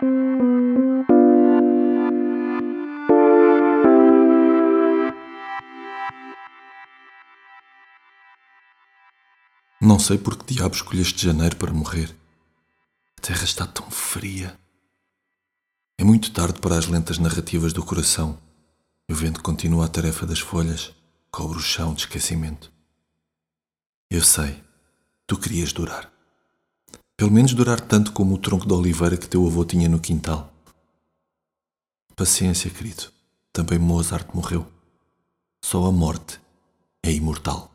Não sei por que diabo escolheste janeiro para morrer. A terra está tão fria. É muito tarde para as lentas narrativas do coração. E o vento continua a tarefa das folhas, cobre o chão de esquecimento. Eu sei, tu querias durar. Pelo menos durar tanto como o tronco de oliveira que teu avô tinha no quintal. Paciência, querido. Também Mozart morreu. Só a morte é imortal.